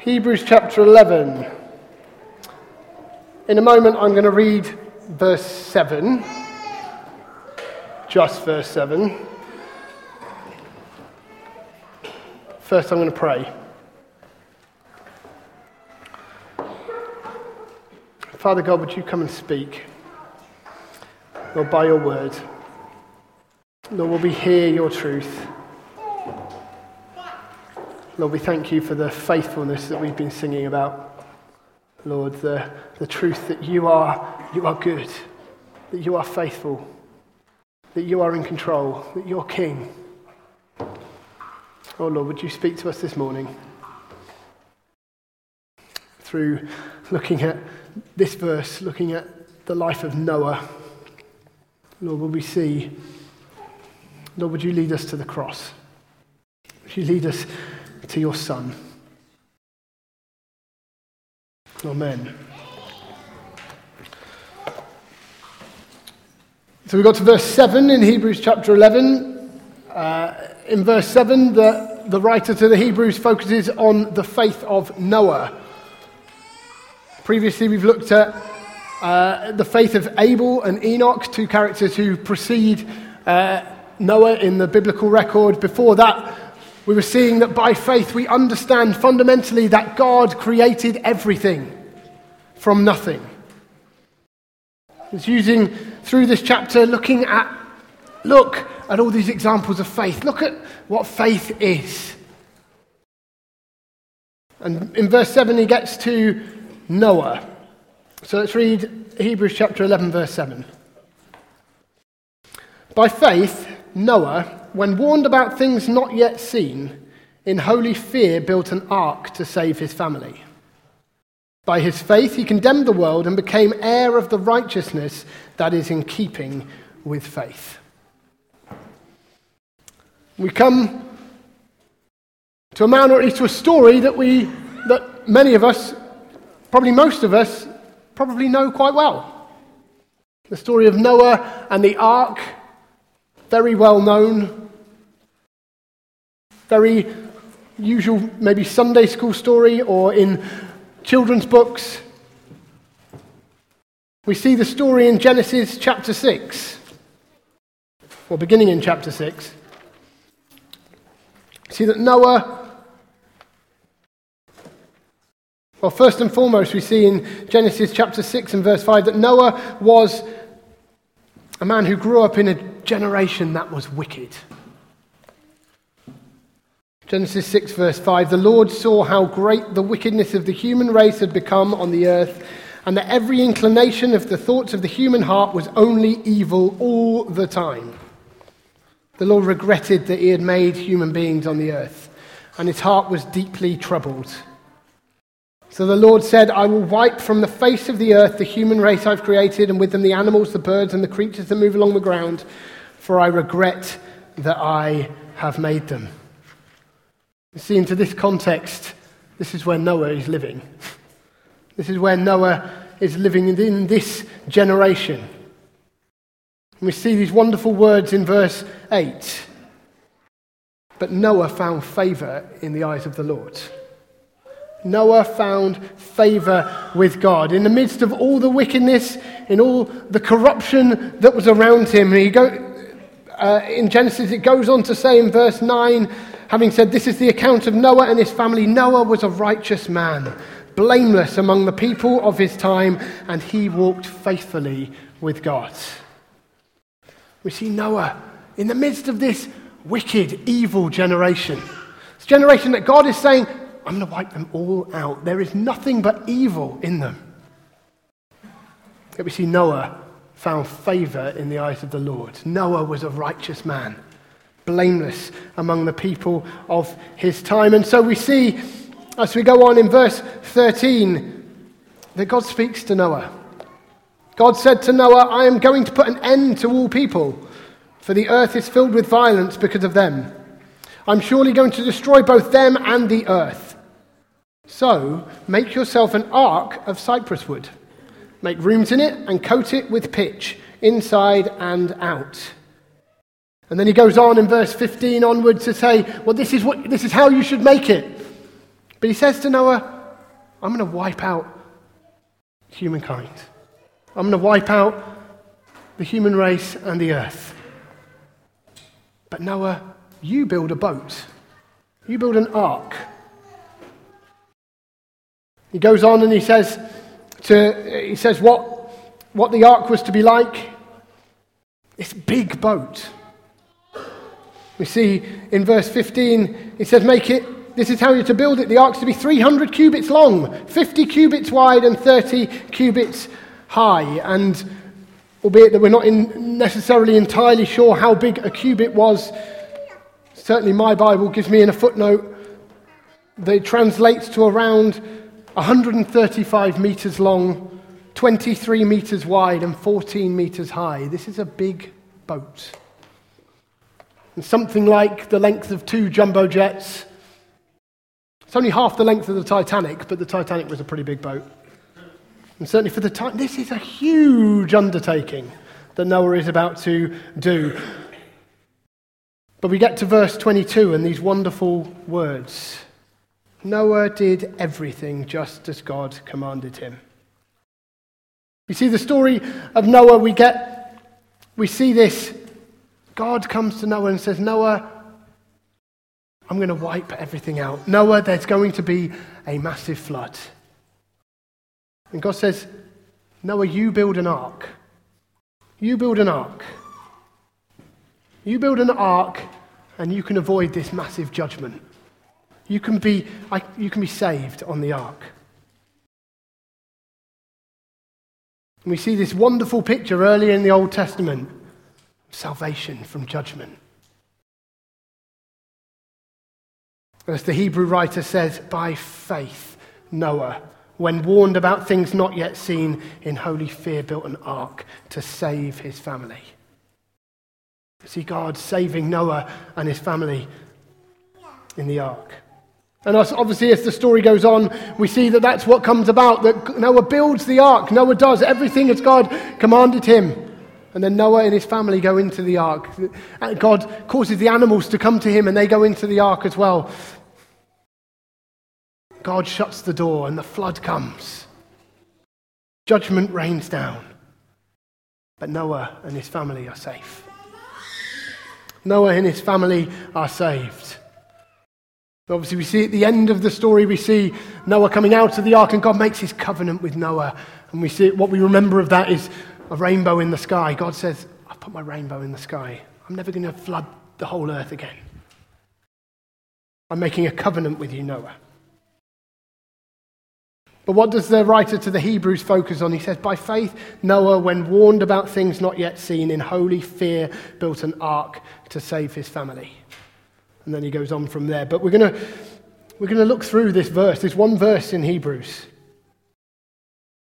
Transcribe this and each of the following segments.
Hebrews chapter 11. In a moment, I'm going to read verse 7, just verse 7. First, I'm going to pray. Father God, would you come and speak? Lord, by your word. Lord, will we hear your truth? Lord, we thank you for the faithfulness that we've been singing about. Lord, the, the truth that you are, you are good, that you are faithful, that you are in control, that you're king. Oh Lord, would you speak to us this morning through looking at this verse, looking at the life of Noah? Lord, will we see, Lord, would you lead us to the cross? Would you lead us to your Son. Amen. So we got to verse 7 in Hebrews chapter 11. Uh, in verse 7, the, the writer to the Hebrews focuses on the faith of Noah. Previously, we've looked at uh, the faith of Abel and Enoch, two characters who precede uh, Noah in the biblical record. Before that, we were seeing that by faith we understand fundamentally that God created everything from nothing. It's using through this chapter looking at look at all these examples of faith. Look at what faith is. And in verse 7 he gets to Noah. So let's read Hebrews chapter 11 verse 7. By faith Noah when warned about things not yet seen, in holy fear built an ark to save his family. By his faith, he condemned the world and became heir of the righteousness that is in keeping with faith. We come to a man, or at least to a story that we, that many of us, probably most of us, probably know quite well. The story of Noah and the ark, very well known, very usual, maybe Sunday school story or in children's books. We see the story in Genesis chapter 6, or beginning in chapter 6. See that Noah, well, first and foremost, we see in Genesis chapter 6 and verse 5 that Noah was a man who grew up in a generation that was wicked. Genesis 6, verse 5 The Lord saw how great the wickedness of the human race had become on the earth, and that every inclination of the thoughts of the human heart was only evil all the time. The Lord regretted that he had made human beings on the earth, and his heart was deeply troubled. So the Lord said, I will wipe from the face of the earth the human race I've created, and with them the animals, the birds, and the creatures that move along the ground, for I regret that I have made them. You see, into this context, this is where Noah is living. This is where Noah is living in this generation. And we see these wonderful words in verse 8. But Noah found favor in the eyes of the Lord. Noah found favor with God. In the midst of all the wickedness, in all the corruption that was around him, he go, uh, in Genesis, it goes on to say in verse 9 Having said, This is the account of Noah and his family. Noah was a righteous man, blameless among the people of his time, and he walked faithfully with God. We see Noah in the midst of this wicked, evil generation. This generation that God is saying, I'm going to wipe them all out. There is nothing but evil in them. Yet we see Noah found favor in the eyes of the Lord. Noah was a righteous man blameless among the people of his time. And so we see, as we go on in verse 13, that God speaks to Noah. God said to Noah, I am going to put an end to all people, for the earth is filled with violence because of them. I'm surely going to destroy both them and the earth. So make yourself an ark of cypress wood. Make rooms in it and coat it with pitch, inside and out. And then he goes on in verse 15 onwards to say, well, this is, what, this is how you should make it. But he says to Noah, I'm going to wipe out humankind. I'm going to wipe out the human race and the earth. But Noah, you build a boat. You build an ark. He goes on and he says, to, he says what, what the ark was to be like. This big boat. We see in verse 15, he says, Make it, this is how you're to build it. The ark's to be 300 cubits long, 50 cubits wide, and 30 cubits high. And albeit that we're not in necessarily entirely sure how big a cubit was, certainly my Bible gives me in a footnote that it translates to around 135 meters long, 23 meters wide, and 14 meters high. This is a big boat. And something like the length of two jumbo jets. It's only half the length of the Titanic, but the Titanic was a pretty big boat. And certainly for the time, this is a huge undertaking that Noah is about to do. But we get to verse 22 and these wonderful words Noah did everything just as God commanded him. You see, the story of Noah, we get, we see this. God comes to Noah and says, Noah, I'm going to wipe everything out. Noah, there's going to be a massive flood. And God says, Noah, you build an ark. You build an ark. You build an ark, and you can avoid this massive judgment. You can be, you can be saved on the ark. And we see this wonderful picture earlier in the Old Testament salvation from judgment. As the Hebrew writer says, by faith, Noah when warned about things not yet seen, in holy fear built an ark to save his family. See God saving Noah and his family in the ark. And obviously, as the story goes on, we see that that's what comes about that Noah builds the ark. Noah does everything as God commanded him. And then Noah and his family go into the ark. God causes the animals to come to him and they go into the ark as well. God shuts the door and the flood comes. Judgment rains down. But Noah and his family are safe. Noah and his family are saved. Obviously, we see at the end of the story, we see Noah coming out of the ark, and God makes his covenant with Noah. And we see what we remember of that is a rainbow in the sky. God says, I've put my rainbow in the sky. I'm never going to flood the whole earth again. I'm making a covenant with you, Noah. But what does the writer to the Hebrews focus on? He says, By faith, Noah, when warned about things not yet seen, in holy fear built an ark to save his family. And then he goes on from there. But we're going to we're going to look through this verse, this one verse in Hebrews.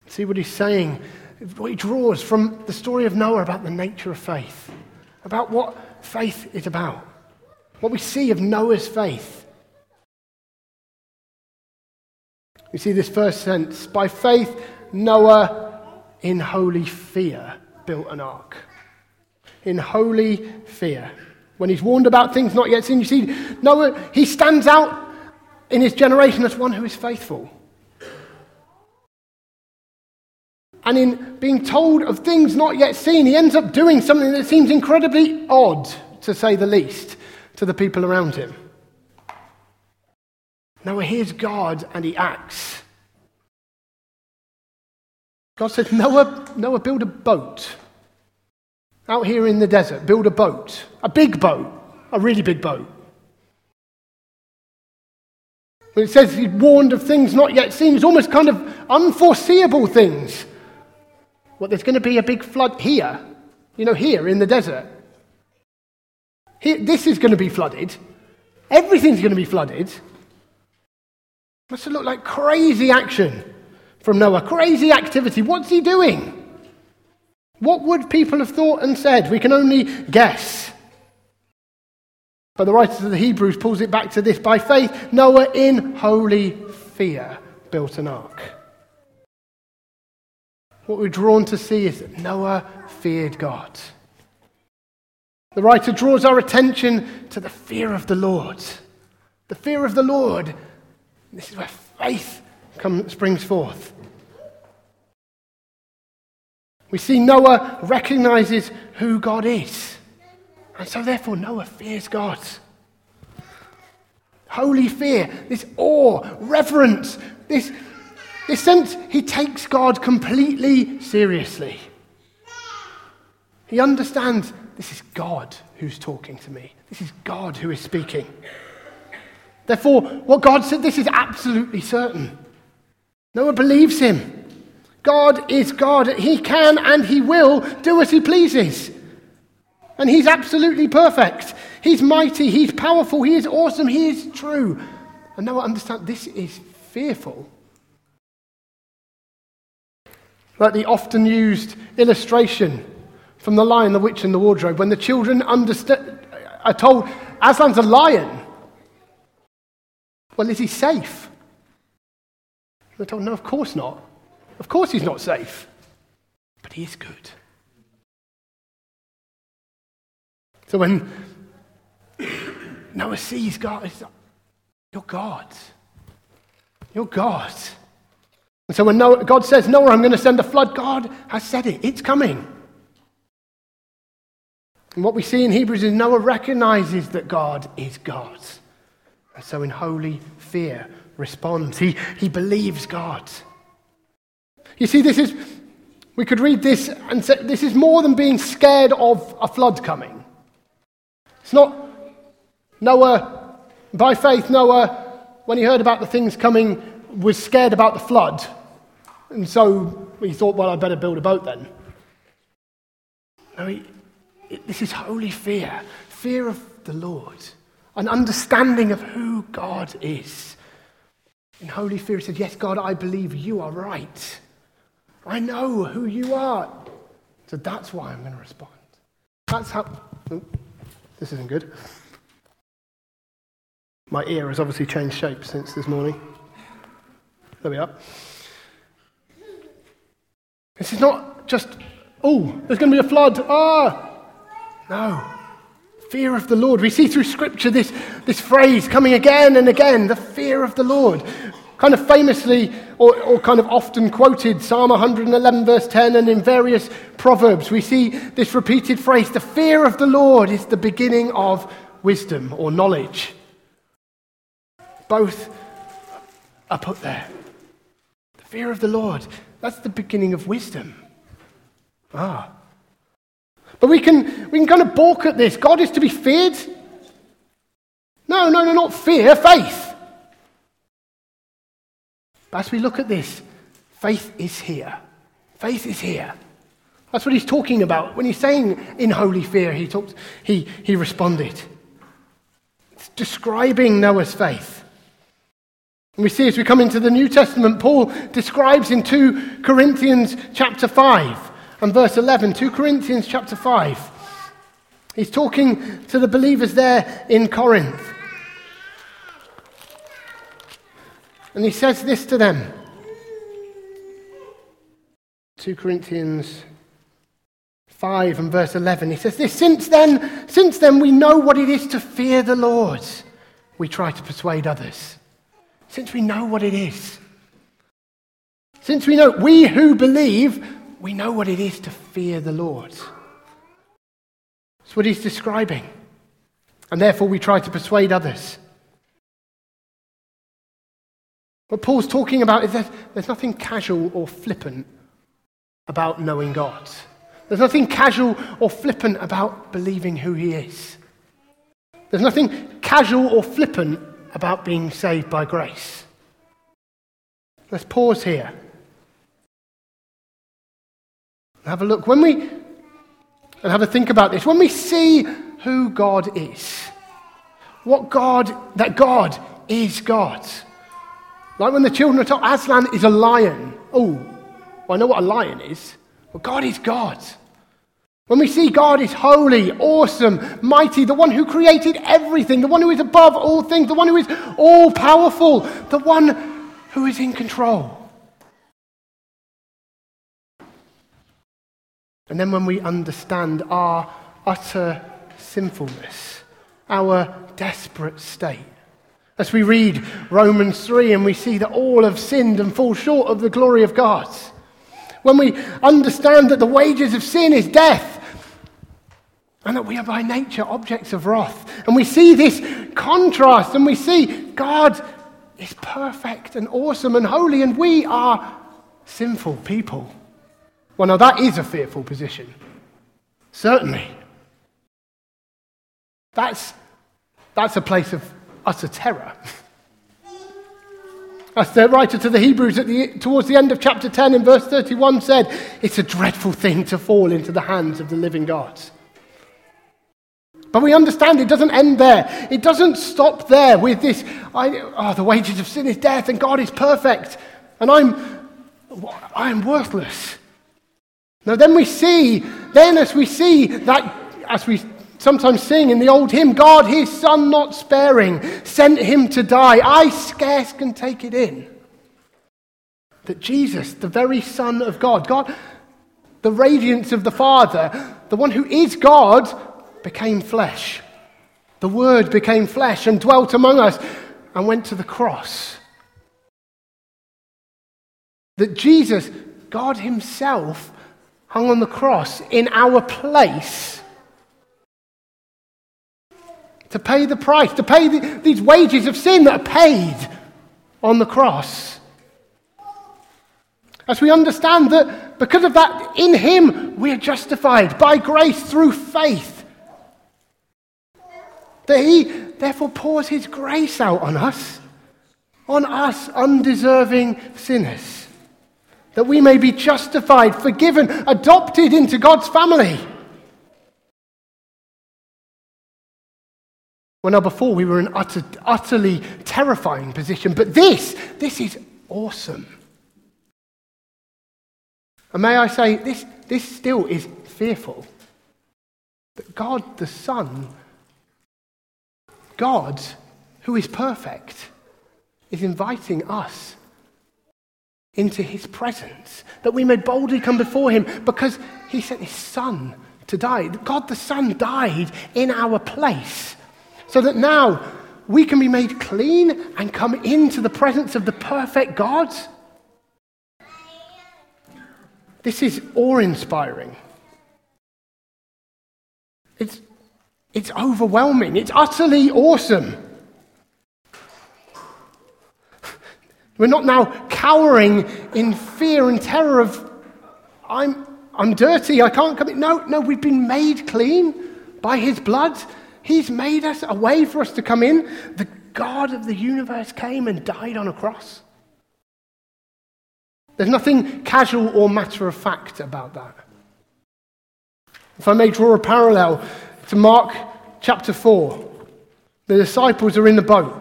See what he's saying, what he draws from the story of Noah about the nature of faith, about what faith is about, what we see of Noah's faith. You see this first sense By faith, Noah, in holy fear, built an ark. In holy fear. When he's warned about things not yet seen, you see, Noah, he stands out in his generation as one who is faithful. And in being told of things not yet seen, he ends up doing something that seems incredibly odd, to say the least, to the people around him. Noah hears God and he acts. God says, Noah, Noah, build a boat. Out here in the desert, build a boat. A big boat. A really big boat. When it says he warned of things not yet seen, it's almost kind of unforeseeable things. Well, there's going to be a big flood here, you know, here in the desert. Here, this is going to be flooded. Everything's going to be flooded. Must have looked like crazy action from Noah, crazy activity. What's he doing? What would people have thought and said? We can only guess. But the writer of the Hebrews pulls it back to this by faith, Noah in holy fear built an ark. What we're drawn to see is that Noah feared God. The writer draws our attention to the fear of the Lord. The fear of the Lord This is where faith comes, springs forth. We see Noah recognizes who God is. And so, therefore, Noah fears God. Holy fear, this awe, reverence, this, this sense he takes God completely seriously. He understands this is God who's talking to me, this is God who is speaking. Therefore, what God said, this is absolutely certain. Noah believes him. God is God. He can and He will do as He pleases. And He's absolutely perfect. He's mighty. He's powerful. He is awesome. He is true. And now I understand this is fearful. Like the often used illustration from The Lion, the Witch, and the Wardrobe, when the children understand, are told, Aslan's a lion. Well, is he safe? They're told, no, of course not. Of course, he's not safe, but he is good. So when Noah sees God, he's like, You're God. You're God. And so when Noah, God says, Noah, I'm going to send a flood, God has said it. It's coming. And what we see in Hebrews is Noah recognizes that God is God. And so in holy fear responds. He, he believes God. You see, this is, we could read this and say this is more than being scared of a flood coming. It's not Noah, by faith, Noah, when he heard about the things coming, was scared about the flood. And so he thought, well, I'd better build a boat then. No, he, it, this is holy fear fear of the Lord, an understanding of who God is. In holy fear, he said, Yes, God, I believe you are right. I know who you are. So that's why I'm going to respond. That's how. Oh, this isn't good. My ear has obviously changed shape since this morning. There we are. This is not just, oh, there's going to be a flood. Ah! No. Fear of the Lord. We see through Scripture this, this phrase coming again and again the fear of the Lord kind of famously or, or, kind of often quoted Psalm 111, verse 10, and in various Proverbs, we see this repeated phrase the fear of the Lord is the beginning of wisdom or knowledge. Both are put there. Fear of the Lord, that's the beginning of wisdom. Ah. But we can, we can kind of balk at this. God is to be feared. No, no, no, not fear, faith. But as we look at this, faith is here. Faith is here. That's what he's talking about. When he's saying in holy fear, he, talked, he, he responded. It's describing Noah's faith. We see as we come into the New Testament, Paul describes in 2 Corinthians chapter 5 and verse 11, 2 Corinthians chapter 5. He's talking to the believers there in Corinth. And he says this to them 2 Corinthians 5 and verse 11. He says this Since then, since then we know what it is to fear the Lord, we try to persuade others. Since we know what it is. Since we know, we who believe, we know what it is to fear the Lord. That's what he's describing. And therefore we try to persuade others. What Paul's talking about is that there's nothing casual or flippant about knowing God. There's nothing casual or flippant about believing who He is. There's nothing casual or flippant about being saved by grace. Let's pause here have a look. When we and have a think about this, when we see who God is, what God, that God is God. Like when the children are told, Aslan is a lion. Oh, well, I know what a lion is. Well, God is God. When we see God is holy, awesome, mighty, the one who created everything, the one who is above all things, the one who is all powerful, the one who is in control. And then when we understand our utter sinfulness, our desperate state, As we read Romans 3 and we see that all have sinned and fall short of the glory of God. When we understand that the wages of sin is death and that we are by nature objects of wrath. And we see this contrast and we see God is perfect and awesome and holy and we are sinful people. Well, now that is a fearful position. Certainly. That's, that's a place of utter terror. As the writer to the Hebrews at the, towards the end of chapter 10 in verse 31 said, it's a dreadful thing to fall into the hands of the living God. But we understand it doesn't end there. It doesn't stop there with this, I, oh, the wages of sin is death and God is perfect and I'm, I'm worthless. Now then we see, then as we see that, as we sometimes sing in the old hymn, God, his son not sparing, sent him to die. I scarce can take it in. That Jesus, the very Son of God, God, the radiance of the Father, the one who is God, became flesh. The Word became flesh and dwelt among us and went to the cross. That Jesus, God Himself, hung on the cross in our place to pay the price, to pay the, these wages of sin that are paid on the cross. As we understand that because of that, in Him we are justified by grace through faith. That He therefore pours His grace out on us, on us undeserving sinners, that we may be justified, forgiven, adopted into God's family. Well, now before we were in utter, utterly terrifying position, but this, this is awesome. And may I say, this, this still is fearful. That God the Son, God who is perfect, is inviting us into his presence, that we may boldly come before him because he sent his Son to die. God the Son died in our place so that now we can be made clean and come into the presence of the perfect God. This is awe inspiring. It's, it's overwhelming. It's utterly awesome. We're not now cowering in fear and terror of, I'm, I'm dirty, I can't come in. No, no, we've been made clean by his blood. He's made us a way for us to come in. The God of the universe came and died on a cross. There's nothing casual or matter of fact about that. If I may draw a parallel to Mark chapter 4, the disciples are in the boat.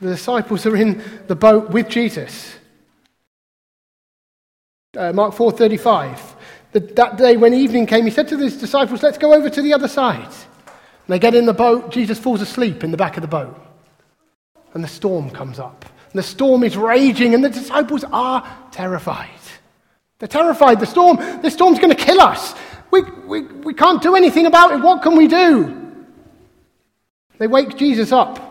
The disciples are in the boat with Jesus. Uh, Mark 4:35 that, day when evening came, he said to his disciples, Let's go over to the other side. And they get in the boat. Jesus falls asleep in the back of the boat. And the storm comes up. And the storm is raging, and the disciples are terrified. They're terrified. The storm, the storm's going to kill us. We, we, we can't do anything about it. What can we do? They wake Jesus up.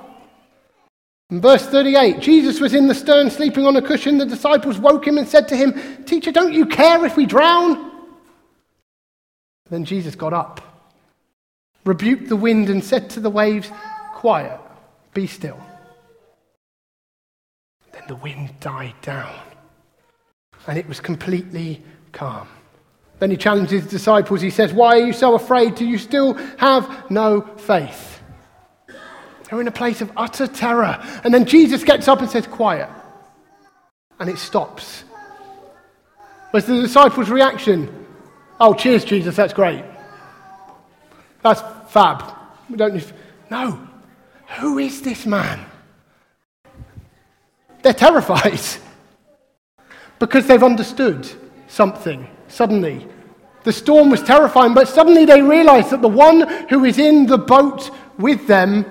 In verse 38, Jesus was in the stern sleeping on a cushion. The disciples woke him and said to him, Teacher, don't you care if we drown? Then Jesus got up, rebuked the wind, and said to the waves, Quiet, be still. Then the wind died down, and it was completely calm. Then he challenged his disciples. He says, Why are you so afraid? Do you still have no faith? They're in a place of utter terror. And then Jesus gets up and says, Quiet. And it stops. What's the disciples' reaction? Oh, cheers, Jesus, that's great. That's fab. We don't need... No. Who is this man? They're terrified because they've understood something suddenly. The storm was terrifying, but suddenly they realize that the one who is in the boat with them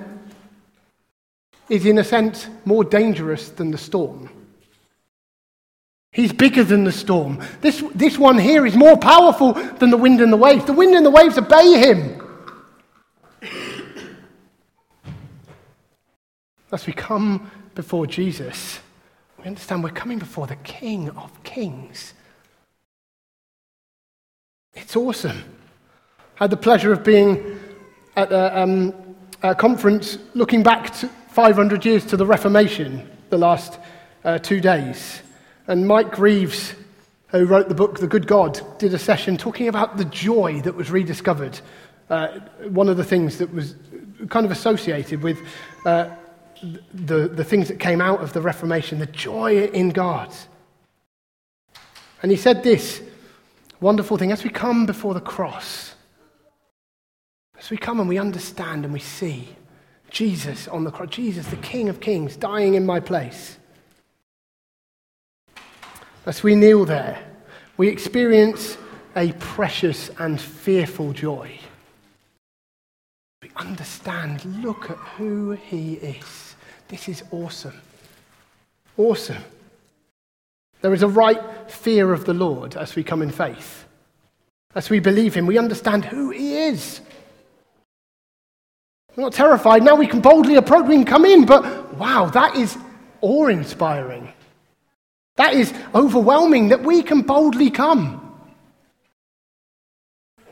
is, in a sense, more dangerous than the storm. He's bigger than the storm. This, this one here is more powerful than the wind and the waves. The wind and the waves obey him. As we come before Jesus, we understand we're coming before the King of Kings. It's awesome. I had the pleasure of being at a, um, a conference looking back 500 years to the Reformation the last uh, two days. And Mike Reeves, who wrote the book The Good God, did a session talking about the joy that was rediscovered. Uh, one of the things that was kind of associated with uh, the, the things that came out of the Reformation, the joy in God. And he said this wonderful thing as we come before the cross, as we come and we understand and we see Jesus on the cross, Jesus, the King of Kings, dying in my place. As we kneel there, we experience a precious and fearful joy. We understand, look at who he is. This is awesome. Awesome. There is a right fear of the Lord as we come in faith. As we believe him, we understand who he is. We're not terrified. Now we can boldly approach, we can come in, but wow, that is awe inspiring. That is overwhelming that we can boldly come.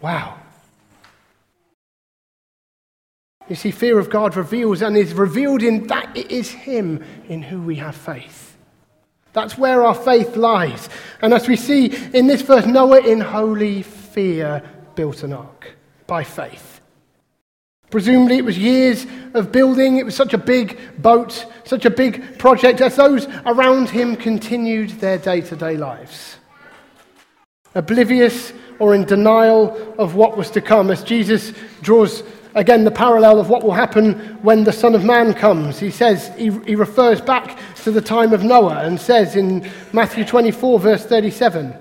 Wow. You see, fear of God reveals and is revealed in that it is Him in who we have faith. That's where our faith lies. And as we see in this verse, Noah in holy fear built an ark by faith. Presumably, it was years of building. It was such a big boat, such a big project, as those around him continued their day to day lives. Oblivious or in denial of what was to come, as Jesus draws again the parallel of what will happen when the Son of Man comes. He says, he, he refers back to the time of Noah and says in Matthew 24, verse 37.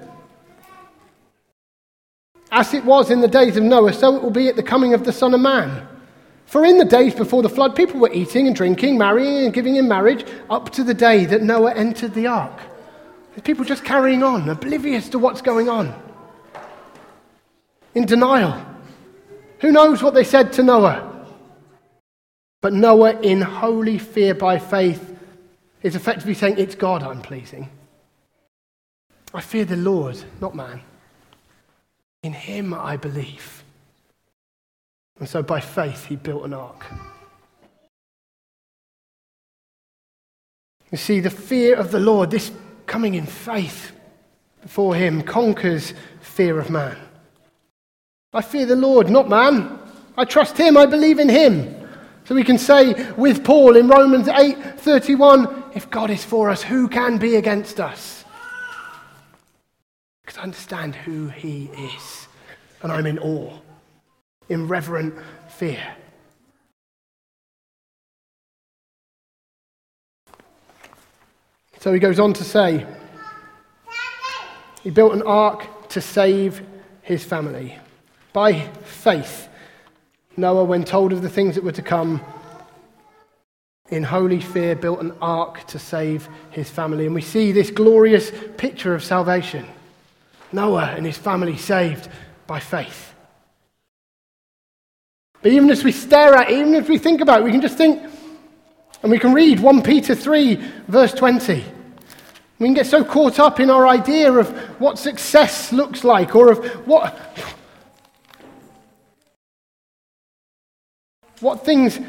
As it was in the days of Noah, so it will be at the coming of the Son of Man. For in the days before the flood, people were eating and drinking, marrying and giving in marriage, up to the day that Noah entered the ark. There's people just carrying on, oblivious to what's going on, in denial. Who knows what they said to Noah? But Noah, in holy fear by faith, is effectively saying, It's God I'm pleasing. I fear the Lord, not man. In him I believe. And so by faith, he built an ark. You see, the fear of the Lord, this coming in faith before him, conquers fear of man. I fear the Lord, not man. I trust him, I believe in him. So we can say with Paul in Romans 8:31, if God is for us, who can be against us? Because I understand who he is, and I'm in awe in reverent fear. So he goes on to say, he built an ark to save his family. By faith, Noah, when told of the things that were to come, in holy fear, built an ark to save his family. And we see this glorious picture of salvation Noah and his family saved by faith. But even as we stare at it, even if we think about it, we can just think, and we can read 1 Peter 3, verse 20. We can get so caught up in our idea of what success looks like or of what, what things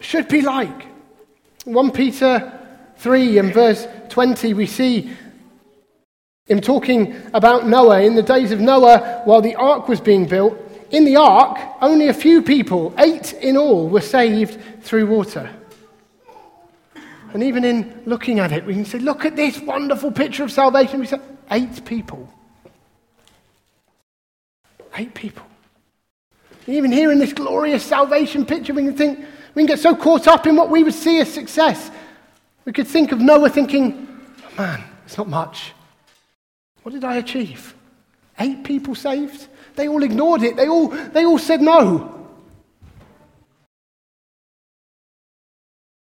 should be like. 1 Peter 3 and verse 20, we see him talking about Noah. In the days of Noah, while the ark was being built, in the ark, only a few people, eight in all, were saved through water. And even in looking at it, we can say, look at this wonderful picture of salvation. We say, eight people. Eight people. Even here in this glorious salvation picture, we can think, we can get so caught up in what we would see as success. We could think of Noah thinking, oh man, it's not much. What did I achieve? Eight people saved? They all ignored it. They all, they all said no.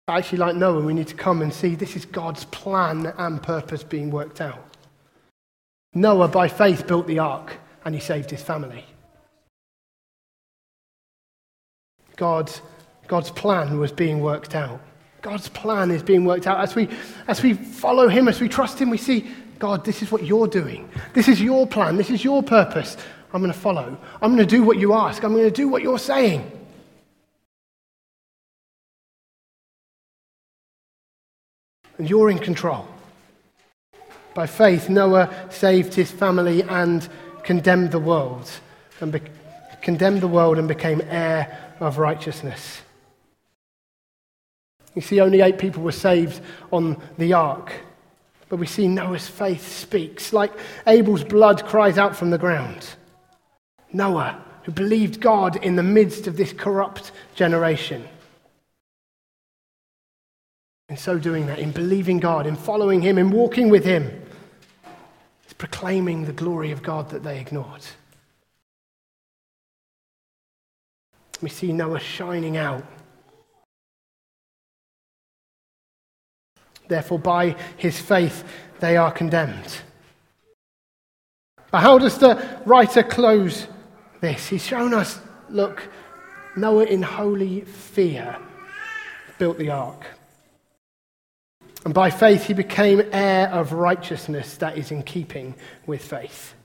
Actually, like Noah, we need to come and see this is God's plan and purpose being worked out. Noah, by faith, built the ark and he saved his family. God's, God's plan was being worked out. God's plan is being worked out. As we, as we follow Him, as we trust Him, we see, God, this is what you're doing. This is your plan. This is your purpose. I'm going to follow. I'm going to do what you ask. I'm going to do what you're saying. And you're in control. By faith, Noah saved his family and condemned the world, and condemned the world and became heir of righteousness. You see, only eight people were saved on the ark. But we see Noah's faith speaks, like Abel's blood cries out from the ground. Noah, who believed God in the midst of this corrupt generation. In so doing that, in believing God, in following Him, in walking with Him, is proclaiming the glory of God that they ignored. We see Noah shining out Therefore, by his faith, they are condemned. But how does the writer close this? He's shown us look, Noah in holy fear built the ark. And by faith, he became heir of righteousness that is in keeping with faith.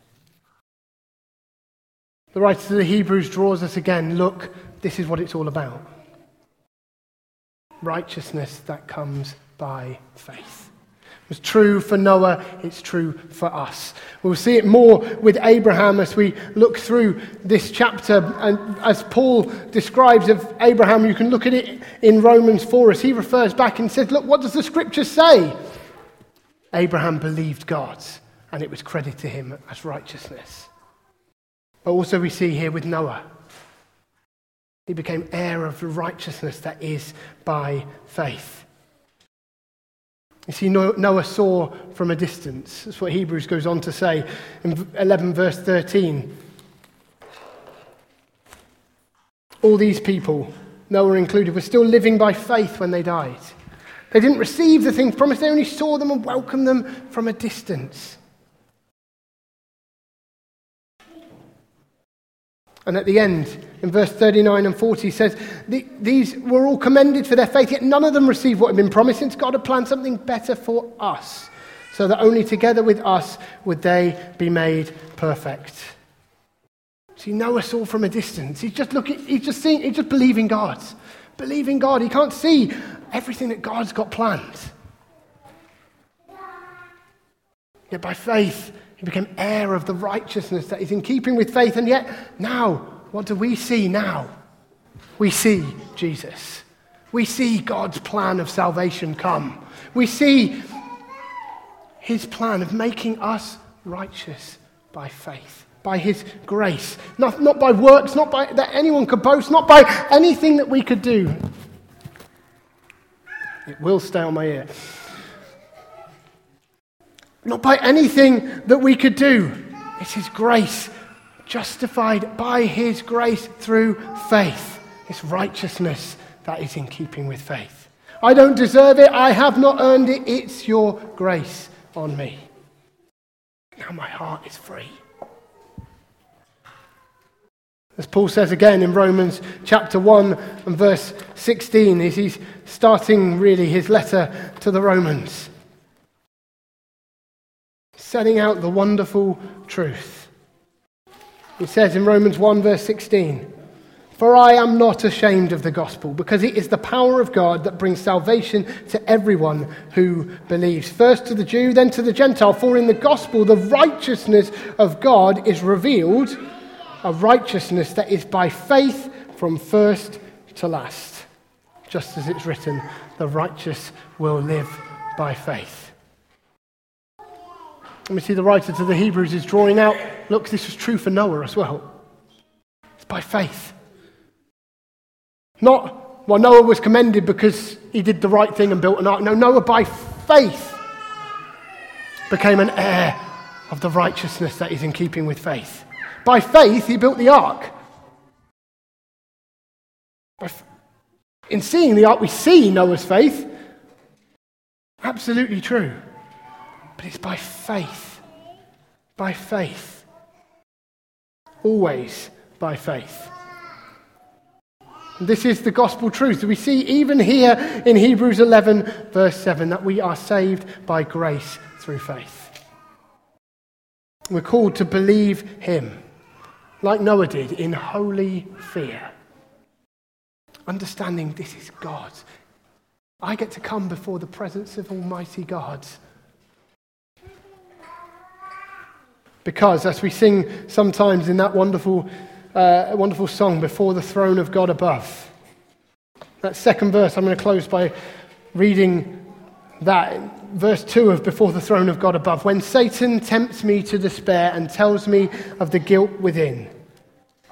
The writer to the Hebrews draws us again look, this is what it's all about righteousness that comes by faith. It was true for Noah, it's true for us. We'll see it more with Abraham as we look through this chapter. And as Paul describes of Abraham, you can look at it in Romans 4 as he refers back and says, Look, what does the scripture say? Abraham believed God, and it was credited to him as righteousness. But also, we see here with Noah, he became heir of the righteousness that is by faith. You see, Noah saw from a distance. That's what Hebrews goes on to say in 11, verse 13. All these people, Noah included, were still living by faith when they died. They didn't receive the things promised, they only saw them and welcomed them from a distance. And at the end, in verse 39 and 40, he says, These were all commended for their faith, yet none of them received what had been promised, since God had planned something better for us, so that only together with us would they be made perfect. See, Noah saw from a distance. He's just looking, he's just seeing, he's just believing God. Believing God. He can't see everything that God's got planned. Yet by faith, he became heir of the righteousness that is in keeping with faith. And yet, now, what do we see now? We see Jesus. We see God's plan of salvation come. We see his plan of making us righteous by faith, by his grace. Not, not by works, not by that anyone could boast, not by anything that we could do. It will stay on my ear not by anything that we could do. It's grace, justified by His grace through faith. It's righteousness that is in keeping with faith. I don't deserve it. I have not earned it. It's your grace on me. Now my heart is free. As Paul says again in Romans chapter 1 and verse 16, as he's starting really his letter to the Romans setting out the wonderful truth. He says in Romans 1, verse 16, For I am not ashamed of the gospel, because it is the power of God that brings salvation to everyone who believes. First to the Jew, then to the Gentile. For in the gospel, the righteousness of God is revealed, a righteousness that is by faith from first to last. Just as it's written, the righteous will live by faith. And we see the writer to the Hebrews is drawing out look, this was true for Noah as well. It's by faith. Not, well, Noah was commended because he did the right thing and built an ark. No, Noah by faith became an heir of the righteousness that is in keeping with faith. By faith, he built the ark. In seeing the ark, we see Noah's faith. Absolutely true. But it's by faith. By faith. Always by faith. This is the gospel truth. We see even here in Hebrews 11, verse 7, that we are saved by grace through faith. We're called to believe him, like Noah did, in holy fear. Understanding this is God. I get to come before the presence of Almighty God. Because, as we sing sometimes in that wonderful, uh, wonderful song, Before the Throne of God Above, that second verse, I'm going to close by reading that. Verse 2 of Before the Throne of God Above. When Satan tempts me to despair and tells me of the guilt within,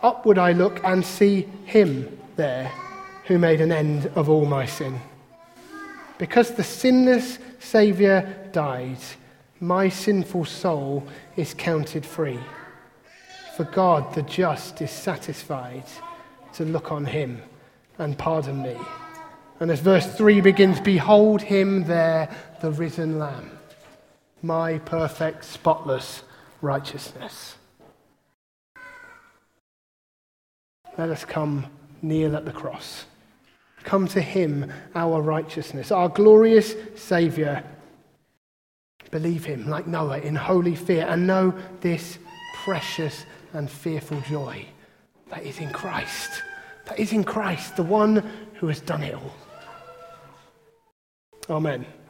upward I look and see him there who made an end of all my sin. Because the sinless Saviour died, my sinful soul is counted free. For God, the just, is satisfied to look on him and pardon me. And as verse 3 begins, behold him there, the risen Lamb, my perfect, spotless righteousness. Let us come kneel at the cross. Come to him, our righteousness, our glorious Saviour. Believe him, like Noah, in holy fear, and know this precious and fearful joy that is in Christ. That is in Christ, the one who has done it all. Amen.